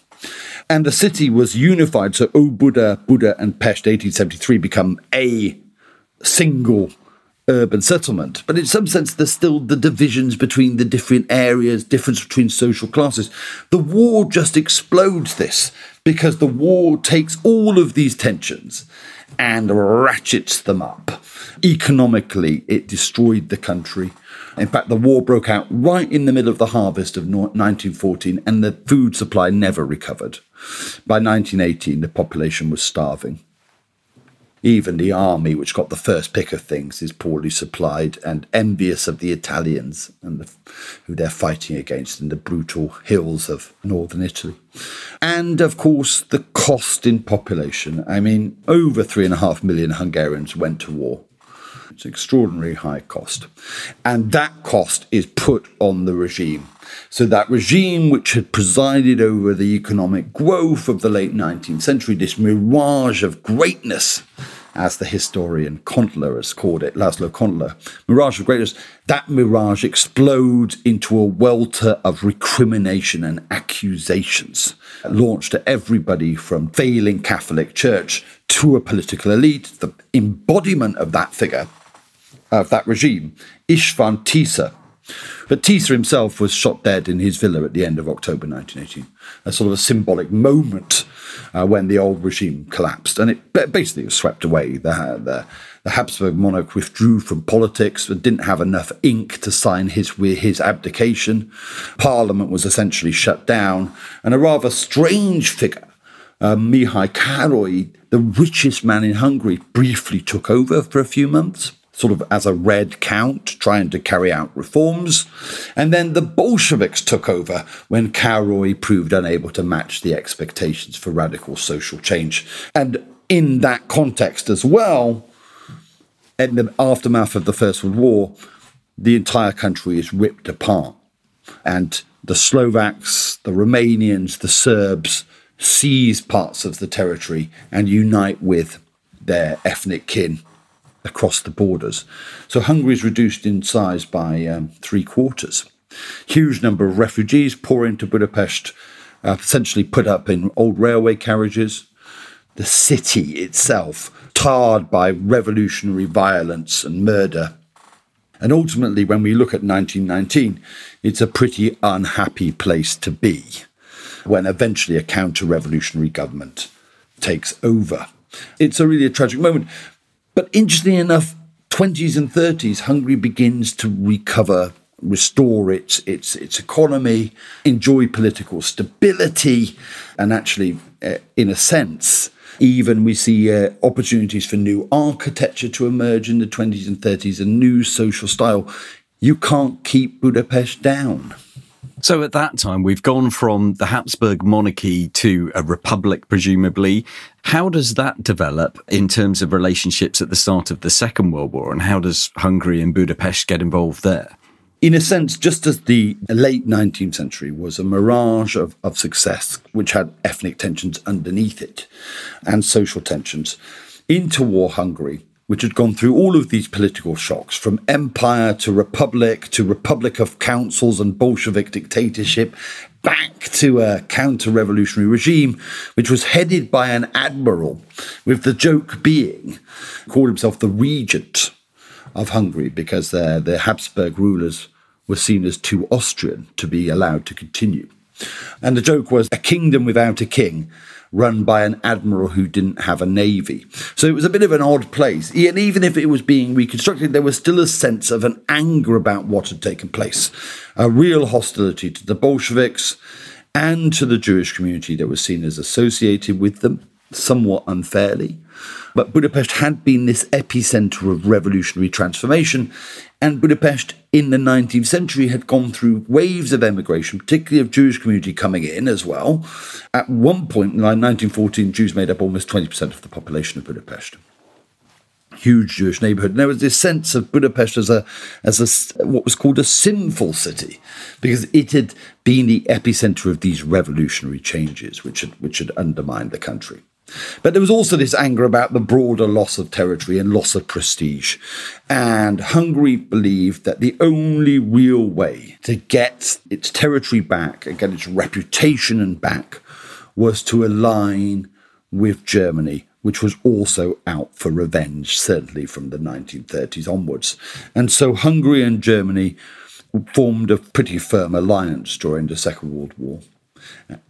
And the city was unified, so oh, Óbuda, Buda, and Pest 1873 become a single urban settlement. But in some sense, there's still the divisions between the different areas, difference between social classes. The war just explodes this because the war takes all of these tensions and ratchets them up. Economically, it destroyed the country. In fact, the war broke out right in the middle of the harvest of 1914, and the food supply never recovered. By 1918, the population was starving. Even the army, which got the first pick of things, is poorly supplied and envious of the Italians and the, who they're fighting against in the brutal hills of northern Italy. And of course, the cost in population. I mean, over three and a half million Hungarians went to war. It's extraordinary high cost. And that cost is put on the regime. So that regime, which had presided over the economic growth of the late 19th century, this mirage of greatness, as the historian Kontler has called it, Laszlo Kontler, mirage of greatness, that mirage explodes into a welter of recrimination and accusations launched at everybody from failing Catholic Church to a political elite. The embodiment of that figure, of that regime, István Tisza, but Tisza himself was shot dead in his villa at the end of October 1918, a sort of a symbolic moment uh, when the old regime collapsed. And it basically was swept away. The, the, the Habsburg monarch withdrew from politics and didn't have enough ink to sign his, his abdication. Parliament was essentially shut down. And a rather strange figure, uh, Mihály Károly, the richest man in Hungary, briefly took over for a few months sort of as a red count, trying to carry out reforms. And then the Bolsheviks took over when Károly proved unable to match the expectations for radical social change. And in that context as well, in the aftermath of the First World War, the entire country is ripped apart. And the Slovaks, the Romanians, the Serbs seize parts of the territory and unite with their ethnic kin across the borders. So Hungary is reduced in size by um, three quarters. Huge number of refugees pour into Budapest, uh, essentially put up in old railway carriages. The city itself tarred by revolutionary violence and murder. And ultimately, when we look at 1919, it's a pretty unhappy place to be when eventually a counter revolutionary government takes over. It's a really a tragic moment. But interestingly enough, 20s and 30s, Hungary begins to recover, restore its, its, its economy, enjoy political stability, and actually, uh, in a sense, even we see uh, opportunities for new architecture to emerge in the 20s and 30s, a new social style. You can't keep Budapest down. So at that time, we've gone from the Habsburg monarchy to a republic, presumably. How does that develop in terms of relationships at the start of the Second World War? And how does Hungary and Budapest get involved there? In a sense, just as the late 19th century was a mirage of, of success, which had ethnic tensions underneath it and social tensions, interwar Hungary which had gone through all of these political shocks from empire to republic to republic of councils and Bolshevik dictatorship, back to a counter revolutionary regime, which was headed by an admiral, with the joke being, called himself the regent of Hungary because the Habsburg rulers were seen as too Austrian to be allowed to continue. And the joke was a kingdom without a king run by an admiral who didn't have a navy. So it was a bit of an odd place. And even if it was being reconstructed, there was still a sense of an anger about what had taken place, a real hostility to the Bolsheviks and to the Jewish community that was seen as associated with them, somewhat unfairly. But Budapest had been this epicenter of revolutionary transformation, and Budapest in the 19th century had gone through waves of emigration, particularly of Jewish community coming in as well. At one point in 1914, Jews made up almost 20% of the population of Budapest. Huge Jewish neighborhood. And there was this sense of Budapest as a as a what was called a sinful city, because it had been the epicenter of these revolutionary changes, which had which had undermined the country. But there was also this anger about the broader loss of territory and loss of prestige. And Hungary believed that the only real way to get its territory back and get its reputation and back was to align with Germany, which was also out for revenge, certainly from the 1930s onwards. And so Hungary and Germany formed a pretty firm alliance during the Second World War.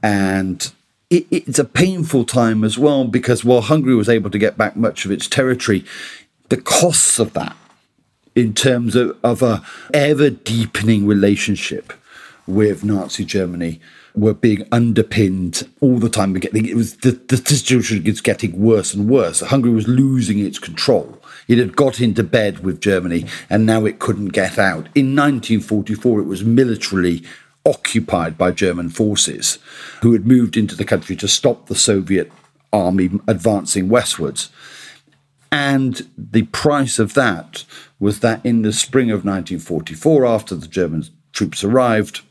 And it, it's a painful time as well because while Hungary was able to get back much of its territory, the costs of that, in terms of, of a ever deepening relationship with Nazi Germany, were being underpinned all the time. It was the, the situation was getting worse and worse. Hungary was losing its control. It had got into bed with Germany, and now it couldn't get out. In 1944, it was militarily occupied by German forces who had moved into the country to stop the Soviet army advancing westwards. And the price of that was that in the spring of 1944, after the German troops arrived,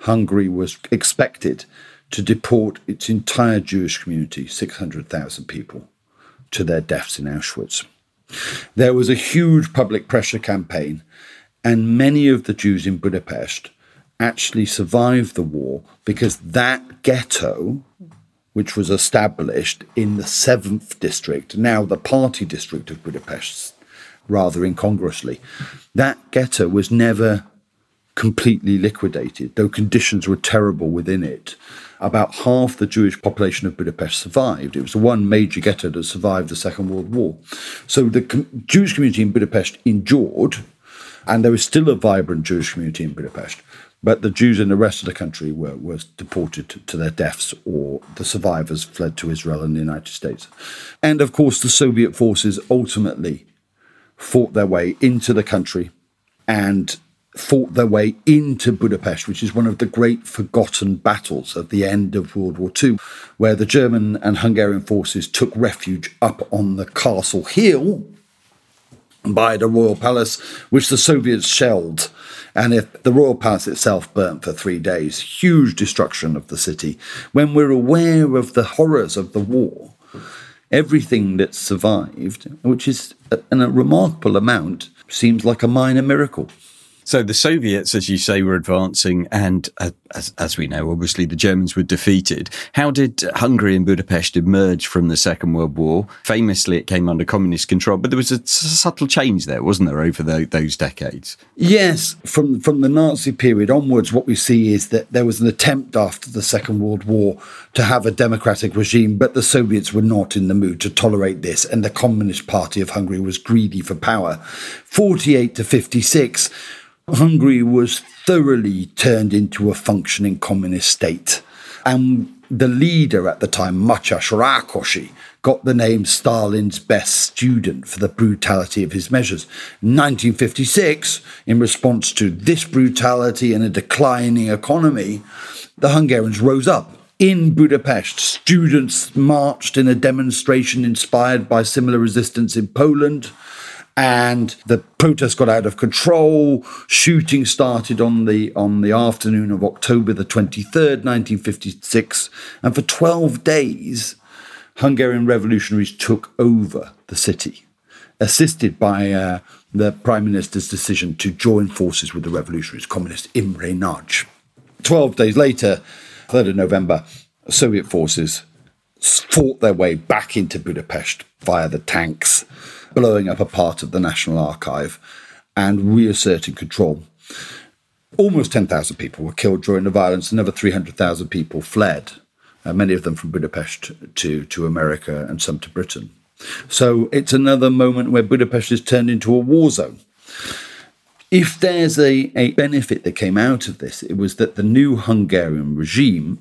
Hungary was expected to deport its entire Jewish community, 600,000 people, to their deaths in Auschwitz. There was a huge public pressure campaign, and many of the Jews in Budapest actually survived the war because that ghetto, which was established in the 7th district, now the party district of Budapest, rather incongruously, that ghetto was never completely liquidated, though conditions were terrible within it. About half the Jewish population of Budapest survived. It was the one major ghetto that survived the Second World War. So the com- Jewish community in Budapest endured, and there was still a vibrant Jewish community in Budapest. But the Jews in the rest of the country were, were deported to, to their deaths, or the survivors fled to Israel and the United States. And of course, the Soviet forces ultimately fought their way into the country and fought their way into Budapest, which is one of the great forgotten battles at the end of World War II, where the German and Hungarian forces took refuge up on the castle hill by the Royal Palace, which the Soviets shelled. And if the Royal Palace itself burnt for three days, huge destruction of the city. When we're aware of the horrors of the war, everything that survived, which is a, a remarkable amount, seems like a minor miracle. So the Soviets, as you say, were advancing, and uh, as, as, we know, obviously the Germans were defeated. How did Hungary and Budapest emerge from the Second World War? Famously, it came under communist control, but there was a subtle change there, wasn't there, over the, those decades? Yes, from from the Nazi period onwards, what we see is that there was an attempt after the Second World War to have a democratic regime, but the Soviets were not in the mood to tolerate this, and the Communist Party of Hungary was greedy for power. Forty-eight to fifty-six Hungary was thoroughly turned into a functioning communist state. And the leader at the time, Matyas Rákosi, got the name Stalin's best student for the brutality of his measures. In 1956, in response to this brutality and a declining economy, the Hungarians rose up. In Budapest, students marched in a demonstration inspired by similar resistance in Poland and the protest got out of control. Shooting started on the on the afternoon of October the 23rd, 1956, and for 12 days, Hungarian revolutionaries took over the city, assisted by uh, the prime minister's decision to join forces with the revolutionaries, communist Imre Nagy. 12 days later, 3rd of November, Soviet forces fought their way back into Budapest via the tanks blowing up a part of the National Archive and reasserting control. Almost 10,000 people were killed during the violence, another 300,000 people fled, uh, many of them from Budapest to, to America and some to Britain. So it's another moment where Budapest is turned into a war zone. If there's a, a benefit that came out of this, it was that the new Hungarian regime,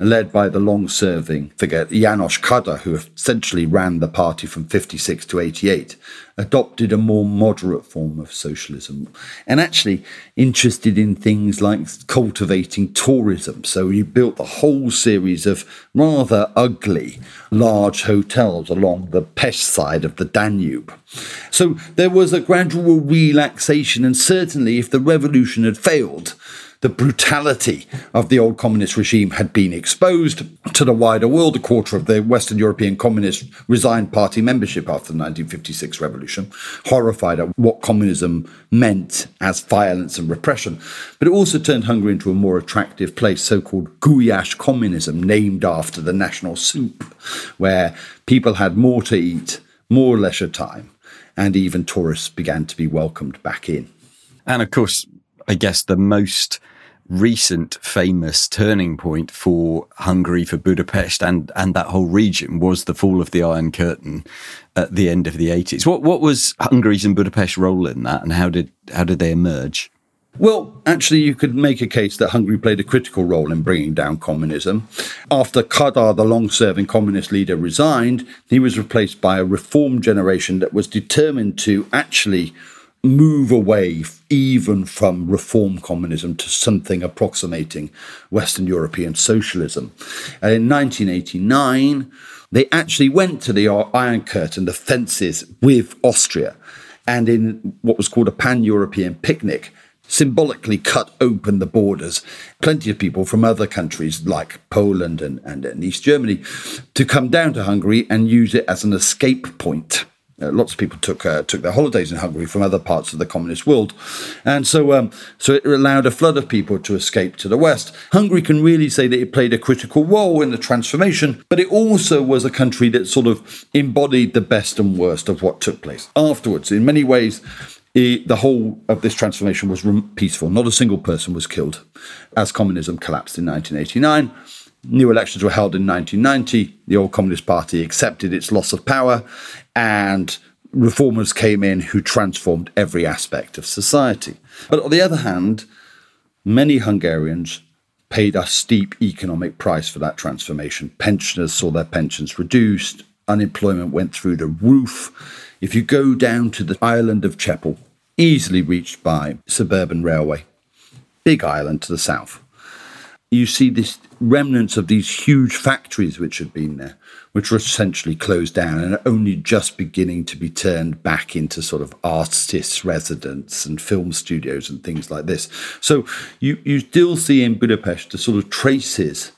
led by the long serving figure Janos Kadar, who essentially ran the party from 56 to 88, adopted a more moderate form of socialism and actually interested in things like cultivating tourism. So he built a whole series of rather ugly large hotels along the Pest side of the Danube. So there was a gradual relaxation, and certainly if the revolution had failed, the brutality of the old communist regime had been exposed to the wider world. A quarter of the Western European communists resigned party membership after the 1956 revolution, horrified at what communism meant as violence and repression. But it also turned Hungary into a more attractive place, so called Gulyás communism, named after the national soup, where people had more to eat, more leisure time, and even tourists began to be welcomed back in. And of course, I guess the most recent famous turning point for Hungary, for Budapest, and and that whole region was the fall of the Iron Curtain at the end of the eighties. What what was Hungary's and Budapest's role in that, and how did how did they emerge? Well, actually, you could make a case that Hungary played a critical role in bringing down communism. After Kadar, the long serving communist leader, resigned, he was replaced by a reform generation that was determined to actually move away even from reform communism to something approximating Western European socialism. And in 1989, they actually went to the Iron Curtain, the fences with Austria, and in what was called a pan European picnic, symbolically cut open the borders. Plenty of people from other countries like Poland and, and, and East Germany to come down to Hungary and use it as an escape point. Uh, lots of people took uh, took their holidays in Hungary from other parts of the communist world, and so um, so it allowed a flood of people to escape to the west. Hungary can really say that it played a critical role in the transformation, but it also was a country that sort of embodied the best and worst of what took place afterwards. In many ways, it, the whole of this transformation was peaceful. Not a single person was killed as communism collapsed in 1989. New elections were held in 1990. The old Communist Party accepted its loss of power, and reformers came in who transformed every aspect of society. But on the other hand, many Hungarians paid a steep economic price for that transformation. Pensioners saw their pensions reduced, unemployment went through the roof. If you go down to the island of Csepel, easily reached by suburban railway, big island to the south, you see this remnants of these huge factories which had been there, which were essentially closed down and are only just beginning to be turned back into sort of artists' residence and film studios and things like this. So you, you still see in Budapest the sort of traces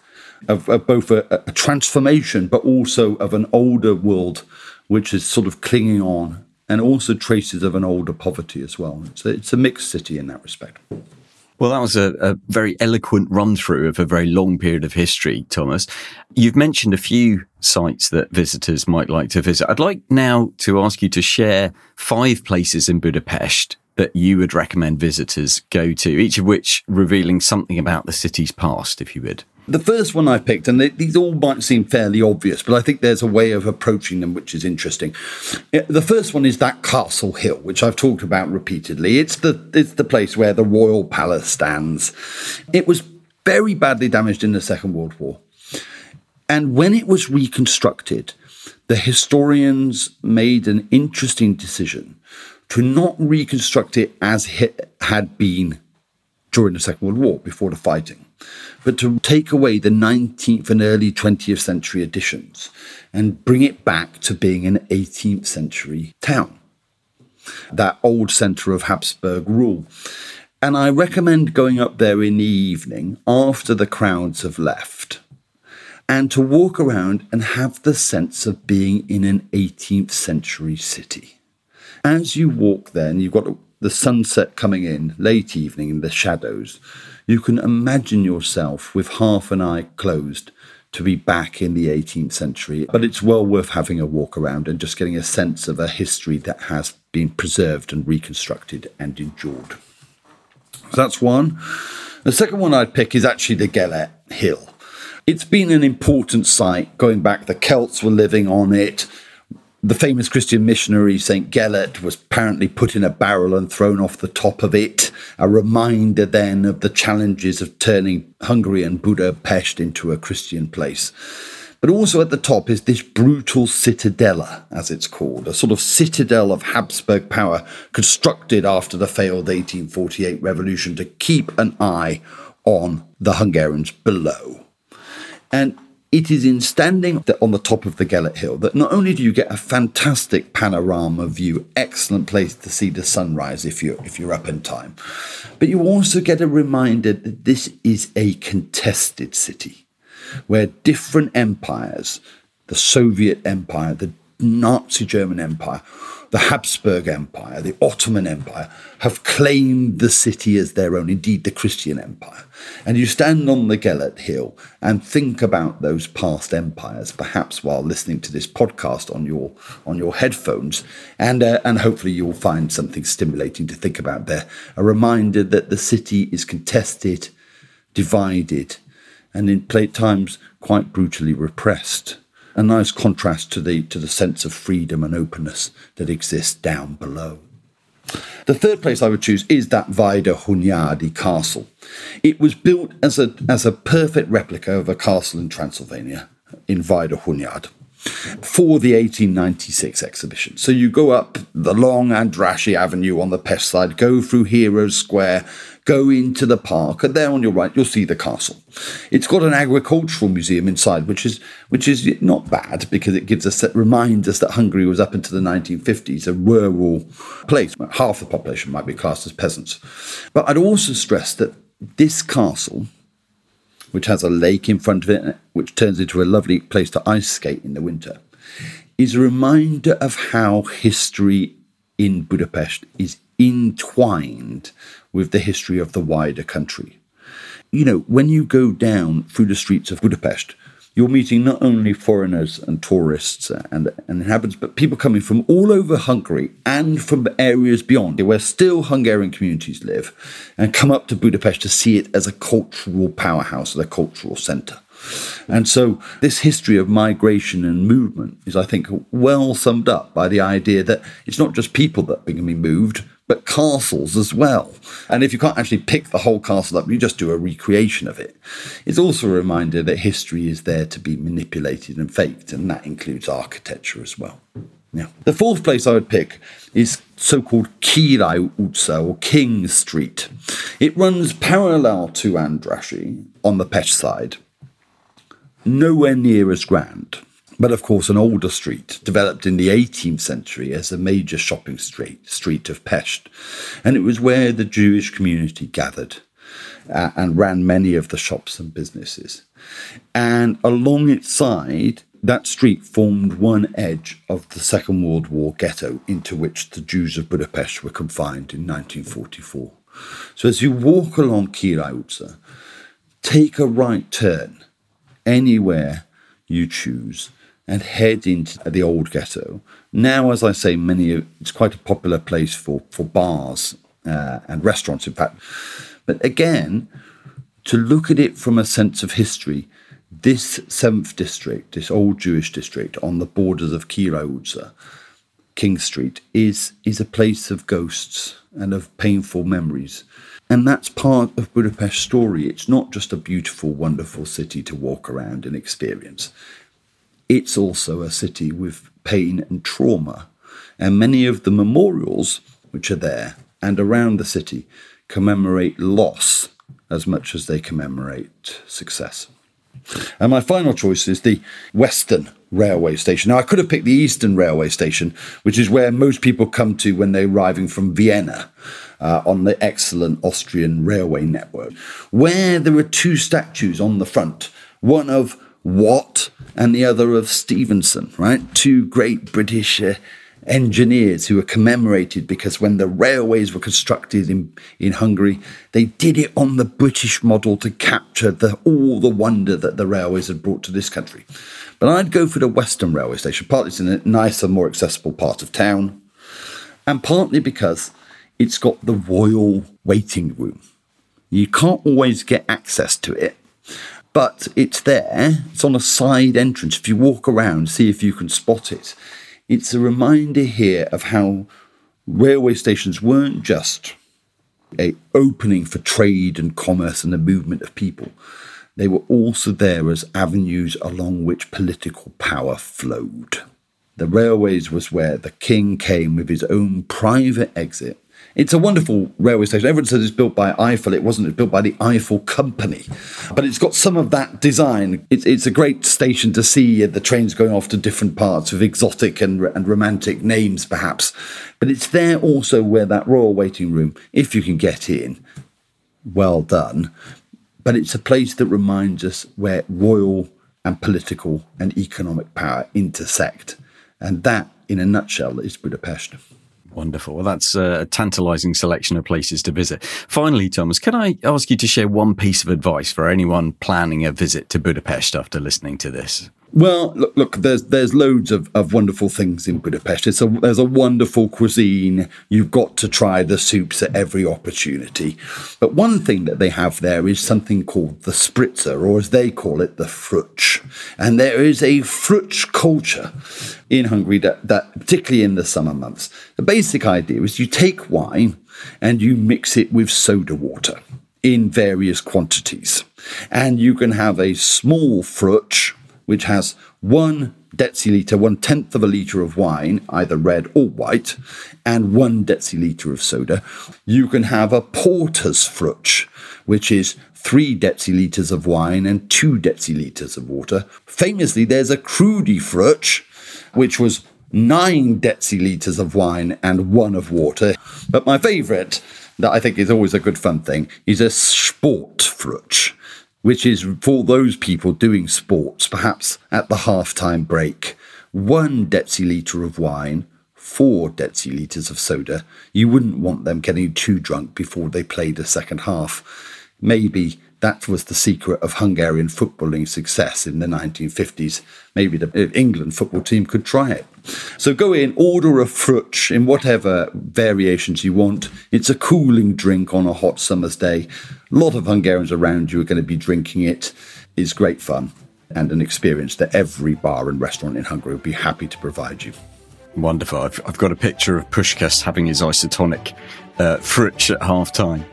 of, of both a, a transformation, but also of an older world which is sort of clinging on, and also traces of an older poverty as well. So it's a mixed city in that respect. Well, that was a, a, very eloquent run through of a very long period of history, Thomas. You've mentioned a few sites that visitors might like to visit. I'd like now to ask you to share five places in Budapest that you would recommend visitors go to, each of which revealing something about the city's past, if you would. The first one I picked, and they, these all might seem fairly obvious, but I think there's a way of approaching them which is interesting. The first one is that Castle Hill, which I've talked about repeatedly. It's the it's the place where the royal palace stands. It was very badly damaged in the Second World War, and when it was reconstructed, the historians made an interesting decision to not reconstruct it as it had been during the Second World War before the fighting but to take away the 19th and early 20th century additions and bring it back to being an 18th century town, that old centre of Habsburg rule. And I recommend going up there in the evening after the crowds have left and to walk around and have the sense of being in an 18th century city. As you walk there, and you've got the sunset coming in late evening in the shadows, you can imagine yourself with half an eye closed to be back in the 18th century. But it's well worth having a walk around and just getting a sense of a history that has been preserved and reconstructed and endured. So that's one. The second one I'd pick is actually the Gellert Hill. It's been an important site going back. The Celts were living on it the famous Christian missionary St. Gellert was apparently put in a barrel and thrown off the top of it. A reminder then of the challenges of turning Hungary and Budapest into a Christian place. But also at the top is this brutal citadella, as it's called, a sort of citadel of Habsburg power constructed after the failed 1848 revolution to keep an eye on the Hungarians below. And it is in standing on the top of the Gellert Hill that not only do you get a fantastic panorama view, excellent place to see the sunrise if you're, if you're up in time, but you also get a reminder that this is a contested city where different empires, the Soviet Empire, the Nazi German Empire, the Habsburg Empire, the Ottoman Empire, have claimed the city as their own, indeed, the Christian Empire. And you stand on the Gellert Hill and think about those past empires, perhaps while listening to this podcast on your, on your headphones, and, uh, and hopefully you'll find something stimulating to think about there. A reminder that the city is contested, divided, and in times quite brutally repressed a nice contrast to the to the sense of freedom and openness that exists down below. The third place I would choose is that Vajda Hunyadi castle. It was built as a as a perfect replica of a castle in Transylvania in Vajda Hunyad. for the 1896 exhibition. So you go up the long Andrassy Avenue on the Pest side, go through Heroes Square, go into the park, and there on your right you'll see the castle. It's got an agricultural museum inside, which is which is not bad because it gives us reminds us that Hungary was up into the 1950s a rural place. Half the population might be classed as peasants. But I'd also stress that this castle which has a lake in front of it, which turns into a lovely place to ice skate in the winter, is a reminder of how history in Budapest is entwined with the history of the wider country. You know, when you go down through the streets of Budapest, you're meeting not only foreigners and tourists and, and inhabitants, but people coming from all over Hungary and from areas beyond where still Hungarian communities live and come up to Budapest to see it as a cultural powerhouse, as a cultural centre. And so, this history of migration and movement is, I think, well summed up by the idea that it's not just people that are being moved, but castles as well. And if you can't actually pick the whole castle up, you just do a recreation of it. It's also a reminder that history is there to be manipulated and faked, and that includes architecture as well. Now, the fourth place I would pick is so-called Király utca or King Street. It runs parallel to Andrassy on the Pest side, nowhere near as grand but of course an older street developed in the 18th century as a major shopping street, street of Pest. And it was where the Jewish community gathered uh, and ran many of the shops and businesses. And along its side, that street formed one edge of the Second World War ghetto into which the Jews of Budapest were confined in 1944. So as you walk along Király take a right turn anywhere you choose and head into the old ghetto. Now, as I say, many it's quite a popular place for for bars uh, and restaurants, in fact. But again, to look at it from a sense of history, this seventh district, this old Jewish district on the borders of Király King Street, is is a place of ghosts and of painful memories. And that's part of Budapest's story. It's not just a beautiful, wonderful city to walk around and experience it's also a city with pain and trauma. And many of the memorials which are there and around the city commemorate loss as much as they commemorate success. And my final choice is the Western Railway Station. Now, I could have picked the Eastern Railway Station, which is where most people come to when they're arriving from Vienna. Uh, on the excellent Austrian railway network, where there are two statues on the front one of Watt and the other of Stevenson, right? Two great British uh, engineers who were commemorated because when the railways were constructed in, in Hungary, they did it on the British model to capture the, all the wonder that the railways had brought to this country. But I'd go for the Western Railway Station, partly it's in a nicer, more accessible part of town, and partly because it's got the royal waiting room. You can't always get access to it, but it's there. It's on a side entrance. If you walk around, see if you can spot it. It's a reminder here of how railway stations weren't just a opening for trade and commerce and the movement of people. They were also there as avenues along which political power flowed. The railways was where the king came with his own private exit it's a wonderful railway station. Everyone says it's built by Eiffel. It wasn't. It's built by the Eiffel Company. But it's got some of that design. It's, it's a great station to see the trains going off to different parts with exotic and, and romantic names, perhaps. But it's there also where that royal waiting room, if you can get in, well done. But it's a place that reminds us where royal and political and economic power intersect. And that, in a nutshell, is Budapest. Wonderful. Well, that's uh, a tantalizing selection of places to visit. Finally, Thomas, can I ask you to share one piece of advice for anyone planning a visit to Budapest after listening to this? Well, look, look, there's there's loads of, of wonderful things in Budapest. It's a there's a wonderful cuisine. You've got to try the soups at every opportunity. But one thing that they have there is something called the spritzer, or as they call it, the fröccs. And there is a fröccs culture in Hungary that, that particularly in the summer months. The basic idea is you take wine and you mix it with soda water in various quantities. And you can have a small fröccs which has one deciliter, one tenth of a litre of wine, either red or white, and one deciliter of soda. You can have a porter's fröccs, which is three deciliters of wine and two deciliters of water. Famously, there's a Krúdy fröccs, which was nine deciliters of wine and one of water. But my favourite, that I think is always a good fun thing, is a sport sportfröccs, which is for those people doing sports, perhaps at the half-time break. One deciliter of wine, four deciliters of soda. You wouldn't want them getting too drunk before they played a second half. Maybe that was the secret of Hungarian footballing success in the 1950s. Maybe the England football team could try it. So go in, order a fröccs in whatever variations you want. It's a cooling drink on a hot summer's day. A lot of Hungarians around you are going to be drinking it. It's great fun and an experience that every bar and restaurant in Hungary would be happy to provide you. Wonderful. I've, I've got a picture of Puskás having his isotonic uh, fröccs at half time.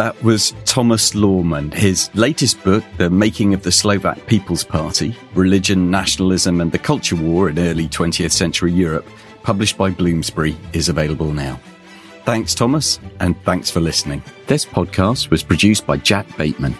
That was Thomas Lorman. His latest book, The Making of the Slovak People's Party Religion, Nationalism, and the Culture War in Early 20th Century Europe, published by Bloomsbury, is available now. Thanks, Thomas, and thanks for listening. This podcast was produced by Jack Bateman.